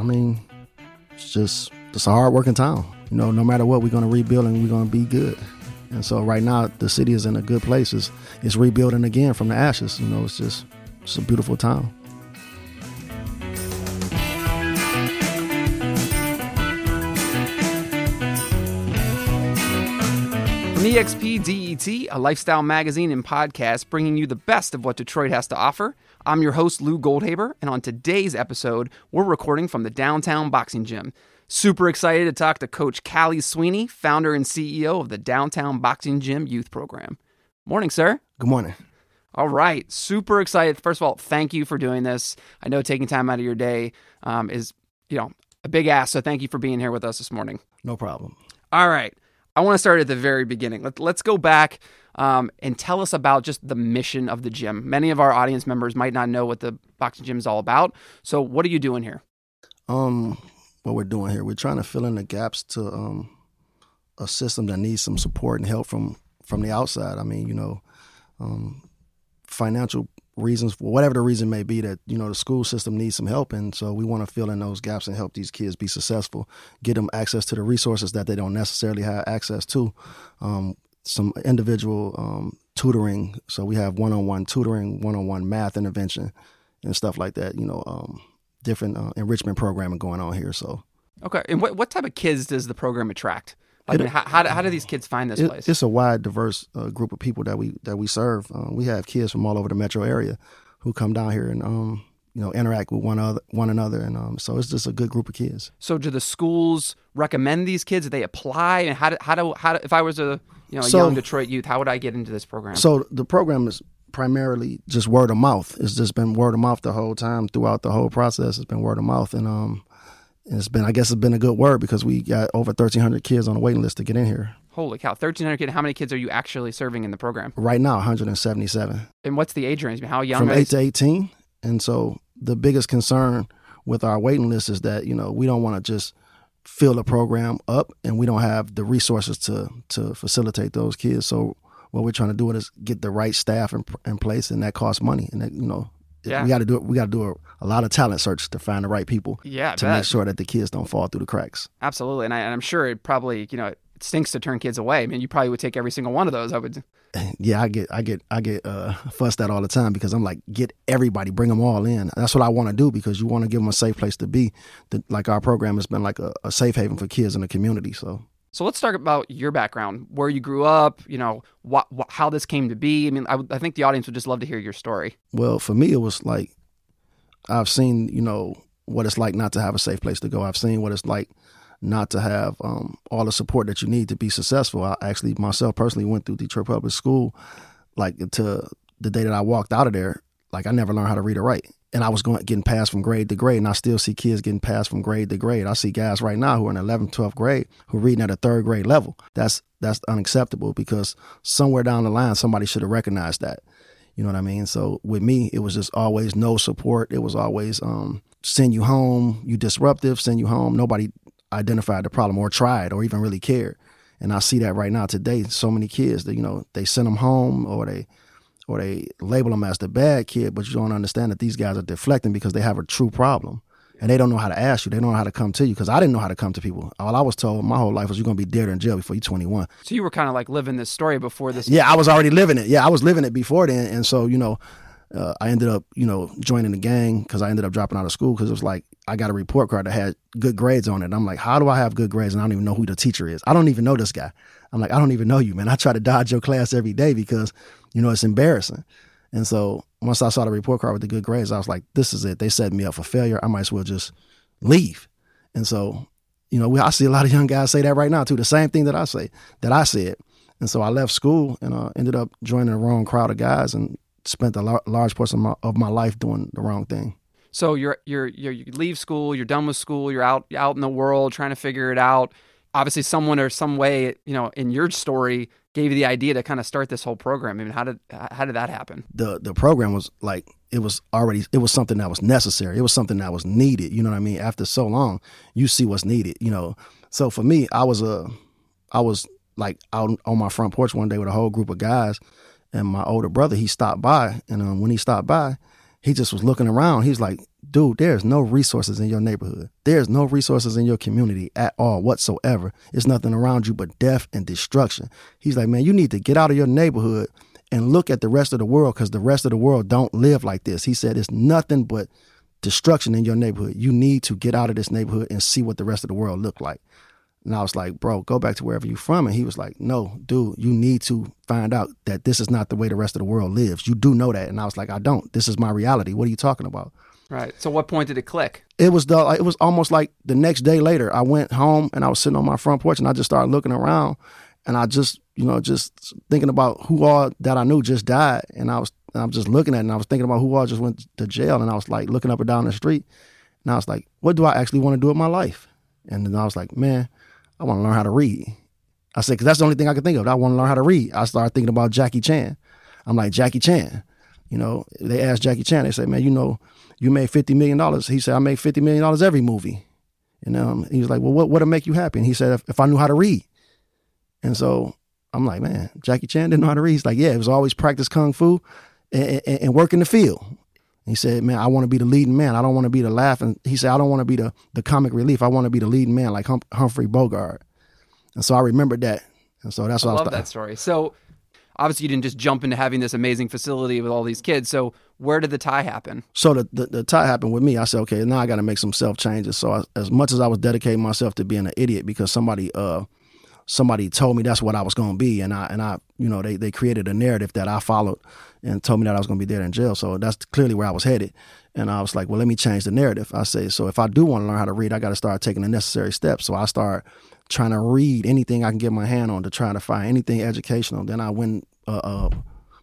I mean, it's just it's a hard working town. You know, no matter what, we're going to rebuild and we're going to be good. And so right now, the city is in a good place. It's, it's rebuilding again from the ashes. You know, it's just it's a beautiful town. From EXP DET, a lifestyle magazine and podcast bringing you the best of what Detroit has to offer, I'm your host, Lou Goldhaber, and on today's episode, we're recording from the downtown boxing gym. Super excited to talk to Coach Khali Sweeney, founder and CEO of the Downtown Boxing Gym Youth Program. Morning, sir. Good morning. All right, super excited. First of all, thank you for doing this. I know taking time out of your day um, is, you know, a big ask. So thank you for being here with us this morning. No problem. All right. I want to start at the very beginning. Let, let's go back um, and tell us about just the mission of the gym. Many of our audience members might not know what the boxing gym is all about. So, what are you doing here? Um, what we're doing here, we're trying to fill in the gaps to um, a system that needs some support and help from from the outside. I mean, you know, um, financial reasons, for whatever the reason may be, that you know the school system needs some help, and so we want to fill in those gaps and help these kids be successful, get them access to the resources that they don't necessarily have access to, um, some individual um, tutoring. So we have one-on-one tutoring, one-on-one math intervention, and stuff like that. You know, um, different uh, enrichment programming going on here. So okay, and what what type of kids does the program attract? I mean, how, how, do, how do these kids find this it, place? It's a wide, diverse uh, group of people that we that we serve. Uh, we have kids from all over the metro area who come down here and um, you know interact with one other one another, and um, so it's just a good group of kids. So, do the schools recommend these kids? Do they apply? And how do how do, how do if I was a you know a So- young Detroit youth, how would I get into this program? So the program is primarily just word of mouth. It's just been word of mouth the whole time throughout the whole process. It's been word of mouth, and um, it's been I guess it's been a good word because we got over thirteen hundred kids on the waiting list to get in here. Holy cow, thirteen hundred kids! How many kids are you actually serving in the program? Right now, one hundred and seventy-seven. And what's the age range? How young? from are eight to eighteen. And so the biggest concern with our waiting list is that you know we don't want to just fill the program up, and we don't have the resources to to facilitate those kids. So what we're trying to do is get the right staff in, in place, and that costs money. And that you know Yeah. we got to do it. We got to do a, a lot of talent search to find the right people Yeah, to bet. make sure that the kids don't fall through the cracks. Absolutely, and, I, and I'm sure it probably you know it stinks to turn kids away. I mean, you probably would take every single one of those. I would. yeah, I get, I get, I get uh, fussed at all the time because I'm like, get everybody, bring them all in. That's what I want to do because you want to give them a safe place to be. The, like our program has been like a, a safe haven for kids in the community. So So let's talk about your background, where you grew up. You know, what, what how this came to be. I mean, I, I think the audience would just love to hear your story. Well, for me, it was like I've seen, you know, what it's like not to have a safe place to go. I've seen what it's like not to have um, all the support that you need to be successful. I actually myself personally went through Detroit Public School, like to the day that I walked out of there. Like I never learned how to read or write, and I was going getting passed from grade to grade, and I still see kids getting passed from grade to grade. I see guys right now who are in 11th, 12th grade who are reading at a third grade level. That's that's unacceptable because somewhere down the line somebody should have recognized that. You know what I mean? So with me, it was just always no support. It was always um, send you home, you disruptive, send you home. Nobody identified the problem or tried or even really cared. And I see that right now today. So many kids that you know they send them home or they or they label them as the bad kid, but you don't understand that these guys are deflecting because they have a true problem. And they don't know how to ask you. They don't know how to come to you because I didn't know how to come to people. All I was told my whole life was you're going to be dead or in jail before you're 21. So you were kind of like living this story before this. Yeah, I was already living it. Yeah, I was living it before then, and so you know, uh, I ended up you know joining the gang because I ended up dropping out of school because it was like I got a report card that had good grades on it. And I'm like, how do I have good grades and I don't even know who the teacher is? I don't even know this guy. I'm like, I don't even know you, man. I try to dodge your class every day because you know it's embarrassing. And so once I saw the report card with the good grades, I was like, this is it. They set me up for failure. I might as well just leave. And so, you know, we, I see a lot of young guys say that right now too. The same thing that I say, that I said. And so I left school and uh, ended up joining the wrong crowd of guys and spent a lar- large portion of my, of my life doing the wrong thing. So you're you're you're you leave school, you're done with school, you're out out in the world trying to figure it out. Obviously, someone or some way, you know, in your story, gave you the idea to kind of start this whole program. I mean, how did how did that happen? the the program was like it was already it was something that was necessary. It was something that was needed. You know what I mean? After so long, you see what's needed. You know. So for me, I was a I was like out on my front porch one day with a whole group of guys, and my older brother he stopped by, and um, when he stopped by, he just was looking around. He's like, dude, there's no resources in your neighborhood. There's no resources in your community at all whatsoever. It's nothing around you but death and destruction. He's like, man, you need to get out of your neighborhood and look at the rest of the world because the rest of the world don't live like this. He said it's nothing but destruction in your neighborhood. You need to get out of this neighborhood and see what the rest of the world look like. And I was like, bro, go back to wherever you're from. And he was like, no, dude, you need to find out that this is not the way the rest of the world lives. You do know that. And I was like, I don't. This is my reality. What are you talking about? Right. So what point did it click? It was the uh, it was almost like the next day later. I went home and I was sitting on my front porch and I just started looking around and I just, you know, just thinking about who all that I knew just died. And I was and I'm just looking at it and I was thinking about who all just went to jail and I was like looking up and down the street. And I was like, what do I actually want to do with my life? And then I was like, man, I want to learn how to read. I said, because that's the only thing I could think of. I want to learn how to read. I started thinking about Jackie Chan. I'm like, Jackie Chan. You know, they asked Jackie Chan, they said, man, you know, you made $50 million. He said, I make $50 million every movie. And um, he was like, well, what what'll make you happy? And he said, if, if I knew how to read. And so I'm like, man, Jackie Chan didn't know how to read. He's like, yeah, it was always practice kung fu and, and, and work in the field. He said, "Man, I want to be the leading man. I don't want to be the laughing." He said, "I don't want to be the the comic relief. I want to be the leading man, like hum- Humphrey Bogart." And so I remembered that, and so that's I what love I was. that story. So obviously you didn't just jump into having this amazing facility with all these kids. So where did the tie happen? So the, the the tie happened with me. I said, "Okay, now I got to make some self changes." So I, as much as I was dedicating myself to being an idiot because somebody uh somebody told me that's what I was going to be, and I and I you know they they created a narrative that I followed and told me that I was going to be there in jail. So that's clearly where I was headed. And I was like, well, let me change the narrative. I say, so if I do want to learn how to read, I got to start taking the necessary steps. So I start trying to read anything I can get my hand on to try to find anything educational. Then I went, uh, uh,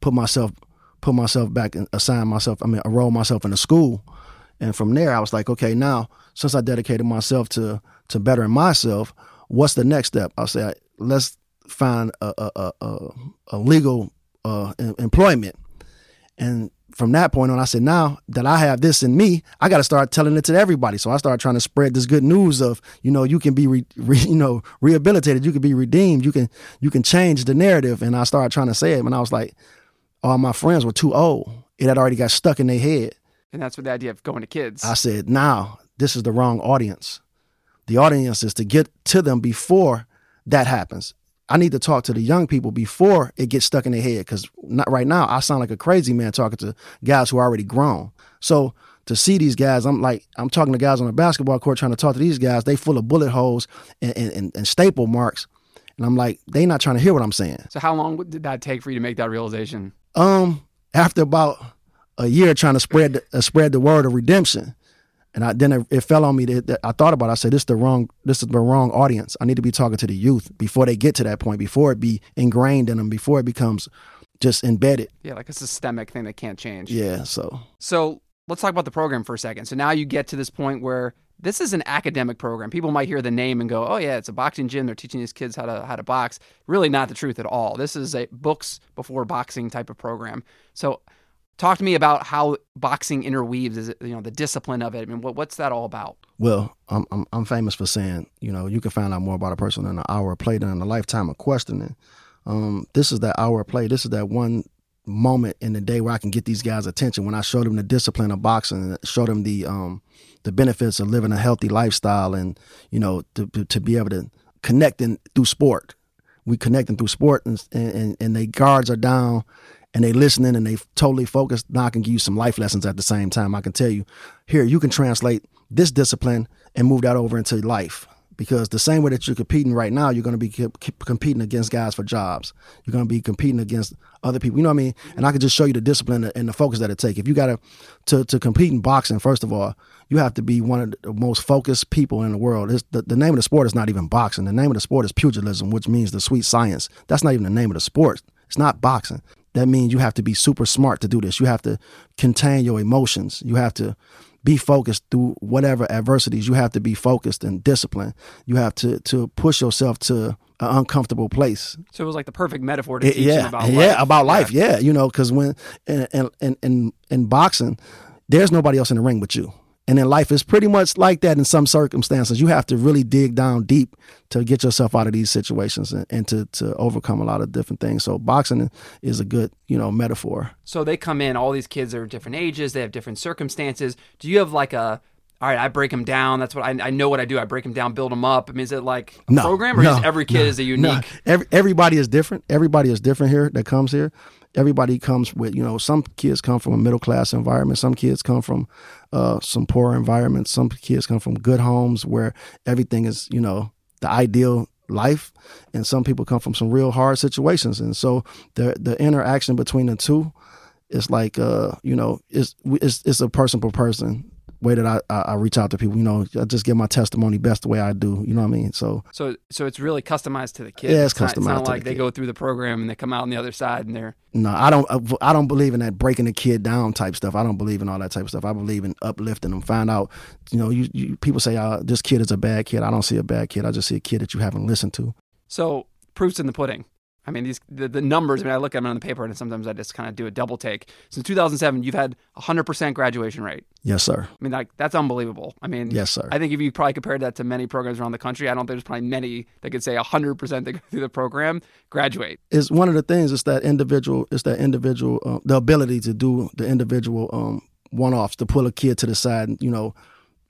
put myself, put myself back and assign myself. I mean, enroll myself in a school. And from there, I was like, okay, now since I dedicated myself to to bettering myself, what's the next step? I say, let's find a a, a, a legal uh, employment. And from that point on, I said, now that I have this in me, I got to start telling it to everybody. So I started trying to spread this good news of, you know, you can be, re, re, you know, rehabilitated, you can be redeemed, you can, you can change the narrative. And I started trying to say it, and I was like, all my friends were too old. It had already got stuck in their head. And that's what the idea of going to kids. I said, now this is the wrong audience. The audience is to get to them before that happens. I need to talk to the young people before it gets stuck in their head because not right now I sound like a crazy man talking to guys who are already grown. So to see these guys, I'm like I'm talking to guys on a basketball court trying to talk to these guys. They full of bullet holes and, and, and staple marks, and I'm like they not trying to hear what I'm saying. So how long did that take for you to make that realization? Um, after about a year trying to spread the, uh, spread the word of redemption, and I then it, it fell on me that, that, I thought about. It. I said, "This is the wrong. This is the wrong audience. I need to be talking to the youth before they get to that point. Before it be ingrained in them. Before it becomes just embedded. Yeah, like a systemic thing that can't change. Yeah. So. So let's talk about the program for a second. So now you get to this point where this is an academic program. People might hear the name and go, "Oh yeah, it's a boxing gym. They're teaching these kids how to how to box." Really, not the truth at all. This is a books before boxing type of program. So talk to me about how boxing interweaves is you know the discipline of it. I mean what, what's that all about? Well I'm, I'm, I'm famous for saying you know you can find out more about a person in an hour of play than in a lifetime of questioning. Um, this is that hour of play. This is that one moment in the day where I can get these guys attention. When I show them the discipline of boxing and show them the um, the benefits of living a healthy lifestyle and you know to, to be able to connect in, through sport. We connecting through sport and, and, and they guards are down and they listening and they totally focused, now I can give you some life lessons at the same time. I can tell you, here, you can translate this discipline and move that over into life. Because the same way that you're competing right now, you're going to be competing against guys for jobs. You're going to be competing against other people. You know what I mean? And I can just show you the discipline and the focus that it take. If you got to to to compete in boxing, first of all, you have to be one of the most focused people in the world. The, the name of the sport is not even boxing. The name of the sport is pugilism, which means the sweet science. That's not even the name of the sport. It's not boxing that means you have to be super smart to do this. You have to contain your emotions. You have to be focused through whatever adversities. You have to be focused and disciplined. You have to to push yourself to an uncomfortable place. So it was like the perfect metaphor to teach yeah, about yeah, life. about life. Yeah, you know, because when in in in in boxing, there's nobody else in the ring but you. And in life, it's pretty much like that in some circumstances. You have to really dig down deep to get yourself out of these situations and, and to, to overcome a lot of different things. So boxing is a good, you know, metaphor. So they come in, all these kids are different ages, they have different circumstances. Do you have like a all right, I break them down. That's what I, I know what I do. I break them down, build them up. I mean, is it like a No, program or no, is every kid no, is a unique? no. Every, everybody is different. Everybody is different here that comes here. Everybody comes with, you know, some kids come from a middle class environment. Some kids come from uh, some poor environments. Some kids come from good homes where everything is, you know, the ideal life. And some people come from some real hard situations. And so the the interaction between the two is like, uh, you know, it's, it's, it's a person per person way that I, I, I reach out to people. You know, I just give my testimony best the way I do. You know what I mean? So So so it's really customized to the kid. Yeah, it's not, it's customized not to the like they kid. go through the program and they come out on the other side and they're no, I don't. I don't believe in that breaking the kid down type stuff. I don't believe in all that type of stuff. I believe in uplifting them. Find out, you know, you, you people say uh, this kid is a bad kid. I don't see a bad kid. I just see a kid that you haven't listened to. So proofs in the pudding. I mean, these the, the numbers. I mean, I look at them on the paper, and sometimes I just kind of do a double take. Since 2007, you've had a 100% graduation rate. Yes, sir. I mean, like that's unbelievable. I mean, Yes, sir. I think if you probably compared that to many programs around the country, I don't think there's probably many that could say 100% that go through the program graduate. Is one of the things. It's that individual. It's that individual. Uh, the ability to do the individual um, one offs to pull a kid to the side. and, You know,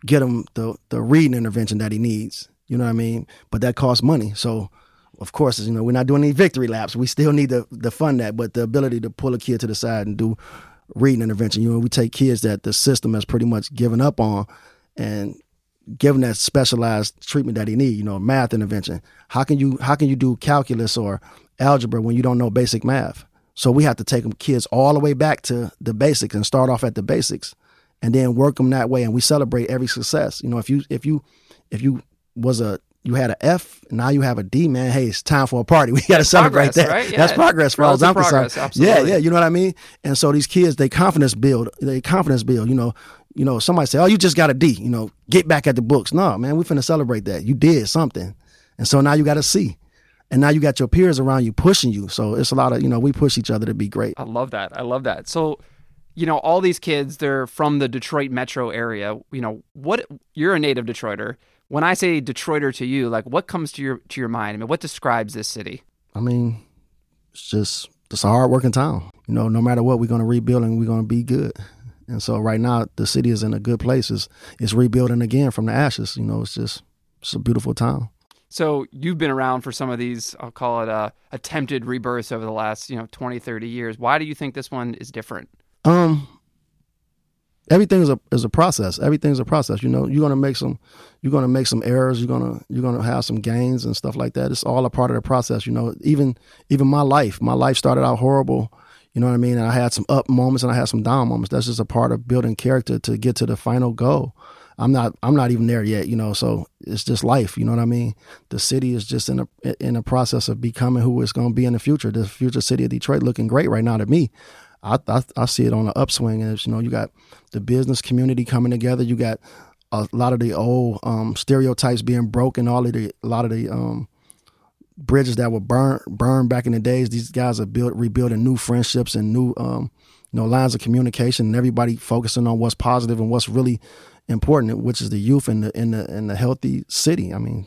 get him the the reading intervention that he needs. You know what I mean? But that costs money. So, of course, you know, we're not doing any victory laps. We still need to, to fund that. But the ability to pull a kid to the side and do reading intervention. You know, we take kids that the system has pretty much given up on and given that specialized treatment that he need. You know, math intervention. How can you how can you do calculus or algebra when you don't know basic math? So we have to take them kids all the way back to the basics and start off at the basics, and then work them that way. And we celebrate every success. You know, if you if you if you was a you had an F, now you have a D, man. Hey, it's time for a party. We got to celebrate that. right? Yeah. That's progress for as Relative I'm concerned. progress, Yeah, yeah. You know what I mean? And so these kids, they confidence build. They confidence build. You know, you know. Somebody say, "Oh, you just got a D." You know, get back at the books. No, man, we finna celebrate that. You did something, and so now you got a C, and now you got your peers around you pushing you. So it's a lot of you know we push each other to be great. I love that. I love that. So, you know, all these kids, they're from the Detroit metro area. You know, what you're a native Detroiter. When I say Detroiter to you, like what comes to your to your mind? I mean, what describes this city? I mean, it's just it's a hard working town. You know, no matter what, we're gonna rebuild and we're gonna be good. And so right now, the city is in a good place. It's, it's rebuilding again from the ashes. You know, it's just it's a beautiful town. So you've been around for some of these, I'll call it uh, attempted rebirths over the last, you know, 20, 30 years. Why do you think this one is different? Um, everything is a is a process. Everything's a process. You know, you're gonna make some you're gonna make some errors. You're gonna you're gonna have some gains and stuff like that. It's all a part of the process. You know, even even my life, my life started out horrible. You know what I mean? And I had some up moments and I had some down moments. That's just a part of building character to get to the final goal. I'm not I'm not even there yet, you know. So it's just life, you know what I mean. The city is just in a in a process of becoming who it's going to be in the future. The future city of Detroit looking great right now to me. I, I I see it on an upswing, and you know you got the business community coming together. You got a lot of the old um, stereotypes being broken. All of the a lot of the um, bridges that were burned burned back in the days. These guys are built rebuilding new friendships and new um, you know lines of communication, and everybody focusing on what's positive and what's really important, which is the youth and the in the in the healthy city. I mean,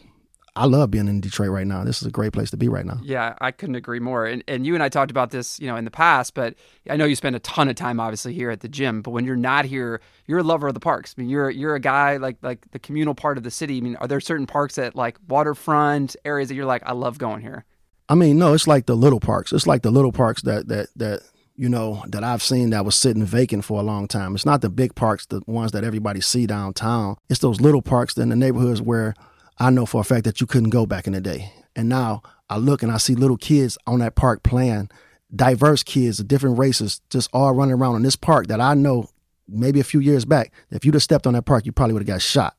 I love being in Detroit right now. This is a great place to be right now. Yeah, I couldn't agree more. And and you and I talked about this, you know, in the past, but I know you spend a ton of time obviously here at the gym, but when you're not here, you're a lover of the parks. I mean, you're you're a guy like like the communal part of the city. I mean, are there certain parks that like waterfront areas that you're like I love going here? I mean, no, it's like the little parks. It's like the little parks that that that you know that I've seen that was sitting vacant for a long time. It's not the big parks, the ones that everybody see downtown. It's those little parks in the neighborhoods where I know for a fact that you couldn't go back in the day. And now I look and I see little kids on that park playing, diverse kids of different races, just all running around in this park that I know maybe a few years back, if you'd have stepped on that park, you probably would have got shot.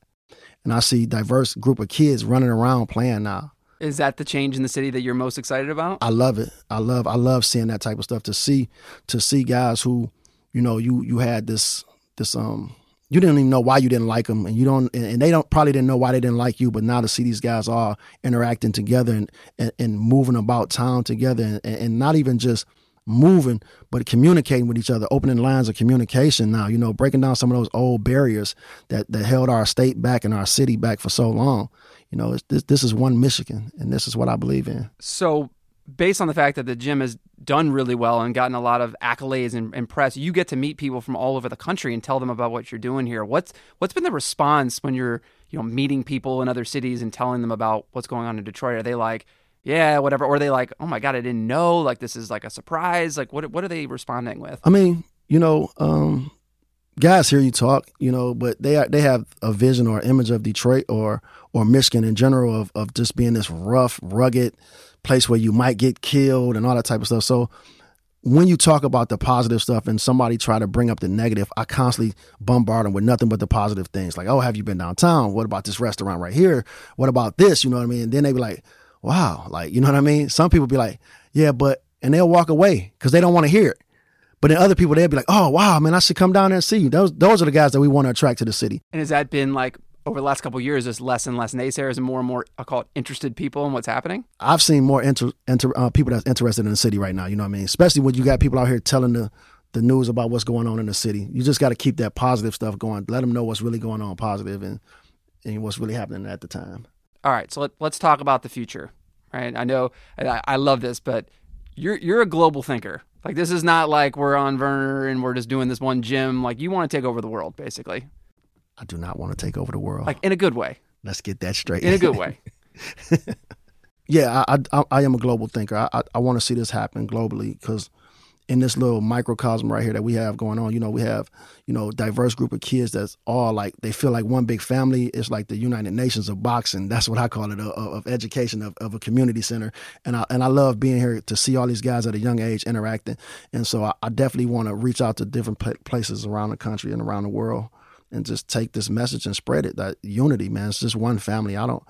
And I see diverse group of kids running around playing now. Is that the change in the city that you're most excited about? I love it. I love I love seeing that type of stuff. To see to see guys who, you know, you you had this this um you didn't even know why you didn't like them, and you don't and, they don't probably didn't know why they didn't like you. But now to see these guys all interacting together and and, and moving about town together, and, and not even just moving, but communicating with each other, opening lines of communication now, you know, breaking down some of those old barriers that, that held our state back and our city back for so long. You know, this, this is one Michigan, and this is what I believe in. So, based on the fact that the gym has done really well and gotten a lot of accolades and, and, press, you get to meet people from all over the country and tell them about what you're doing here. What's what's been the response when you're you know meeting people in other cities and telling them about what's going on in Detroit? Are they like, yeah, whatever. Or are they like, oh my God, I didn't know. Like, this is like a surprise. Like, what, what are they responding with? I mean, you know, um, guys hear you talk, you know, but they are, they have a vision or image of Detroit or, or Michigan in general of, of just being this rough, rugged place where you might get killed and all that type of stuff. So, when you talk about the positive stuff and somebody try to bring up the negative, I constantly bombard them with nothing but the positive things. Like, oh, have you been downtown? What about this restaurant right here? What about this? You know what I mean? And then they be like, wow, like, you know what I mean? Some people be like, yeah, but, and they'll walk away because they don't want to hear it. But then other people, they'll be like, oh, wow, man, I should come down there and see you. Those, those are the guys that we want to attract to the city. And has that been like over the last couple years, there's less and less naysayers and more and more, I call it interested people in what's happening? I've seen more inter, inter, uh, people that's interested in the city right now. You know what I mean? Especially when you got people out here telling the, the news about what's going on in the city. You just got to keep that positive stuff going. Let them know what's really going on positive and, and what's really happening at the time. All right, so let, let's talk about the future right? I know I, I love this, but you're you're a global thinker. Like this is not like we're on Vernor and we're just doing this one gym. Like you want to take over the world, basically. I do not want to take over the world. Like in a good way. Let's get that straight. In a good way. yeah, I, I, I am a global thinker. I I, I want to see this happen globally because in this little microcosm right here that we have going on, you know, we have, you know, diverse group of kids that's all like they feel like one big family. It's like the United Nations of boxing. That's what I call it, uh, of, of education, of, of a community center. And I and I love being here to see all these guys at a young age interacting. And so I, I definitely want to reach out to different places around the country and around the world and just take this message and spread it. That unity, man, it's just one family. I don't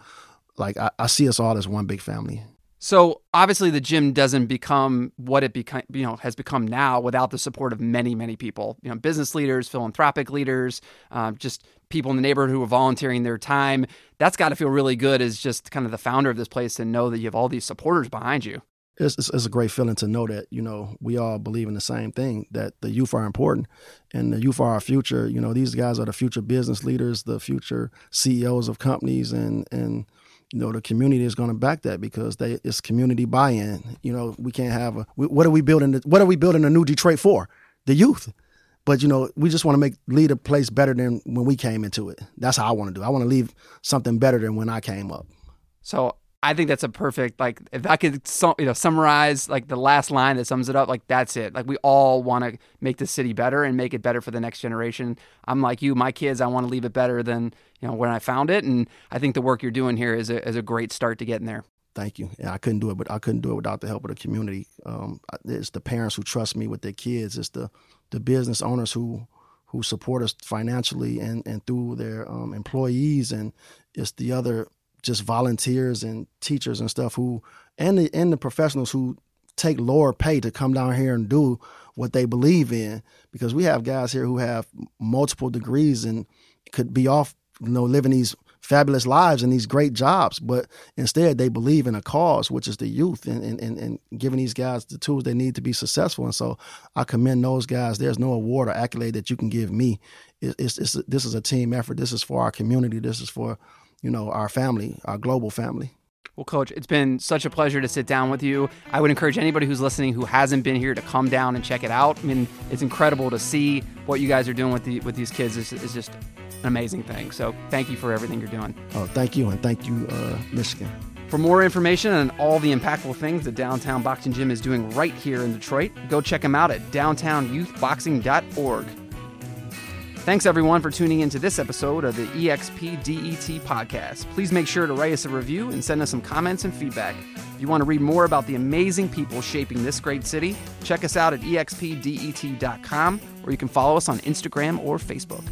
like I, I see us all as one big family. So obviously the gym doesn't become what it become, you know, has become now without the support of many, many people. You know, business leaders, philanthropic leaders, um, just people in the neighborhood who are volunteering their time. That's got to feel really good as just kind of the founder of this place and know that you have all these supporters behind you. It's, it's, it's, a great feeling to know that you know we all believe in the same thing that the youth are important and the youth are our future you know these guys are the future business leaders the future ceos of companies and and you know the community is going to back that because they it's community buy-in. You know, we can't have a what are we building? What are we building a new Detroit for? The youth. But you know, we just want to make lead a place better than when we came into it. That's how I want to do. I want to leave something better than when I came up. So I think that's a perfect like if I could you know summarize like the last line that sums it up like that's it like we all want to make the city better and make it better for the next generation. I'm like you, my kids, I want to leave it better than you know when I found it, and I think the work you're doing here is a is a great start to getting there. Thank you. Yeah, I couldn't do it, but I couldn't do it without the help of the community. Um, it's the parents who trust me with their kids. It's the the business owners who who support us financially and and through their um, employees, and it's the other just volunteers and teachers and stuff who and the and the professionals who take lower pay to come down here and do what they believe in. Because we have guys here who have multiple degrees and could be off you know living these fabulous lives and these great jobs but instead they believe in a cause which is the youth and, and, and, giving these guys the tools they need to be successful. And so i commend those guys. There's no award or accolade that you can give me. It's, it's, this is a team effort. This is for our community. This is for you know, our family, our global family. Well, Coach, it's been such a pleasure to sit down with you. I would encourage anybody who's listening who hasn't been here to come down and check it out. I mean, it's incredible to see what you guys are doing with the with these kids. It's, it's just an amazing thing. So, thank you for everything you're doing. Oh, thank you, and thank you, uh, Michigan. For more information on all the impactful things the Downtown Boxing Gym is doing right here in Detroit, go check them out at downtownyouthboxing.org. Thanks everyone for tuning into this episode of the EXP DET podcast. Please make sure to write us a review and send us some comments and feedback. If you want to read more about the amazing people shaping this great city, check us out at expdet.com or you can follow us on Instagram or Facebook.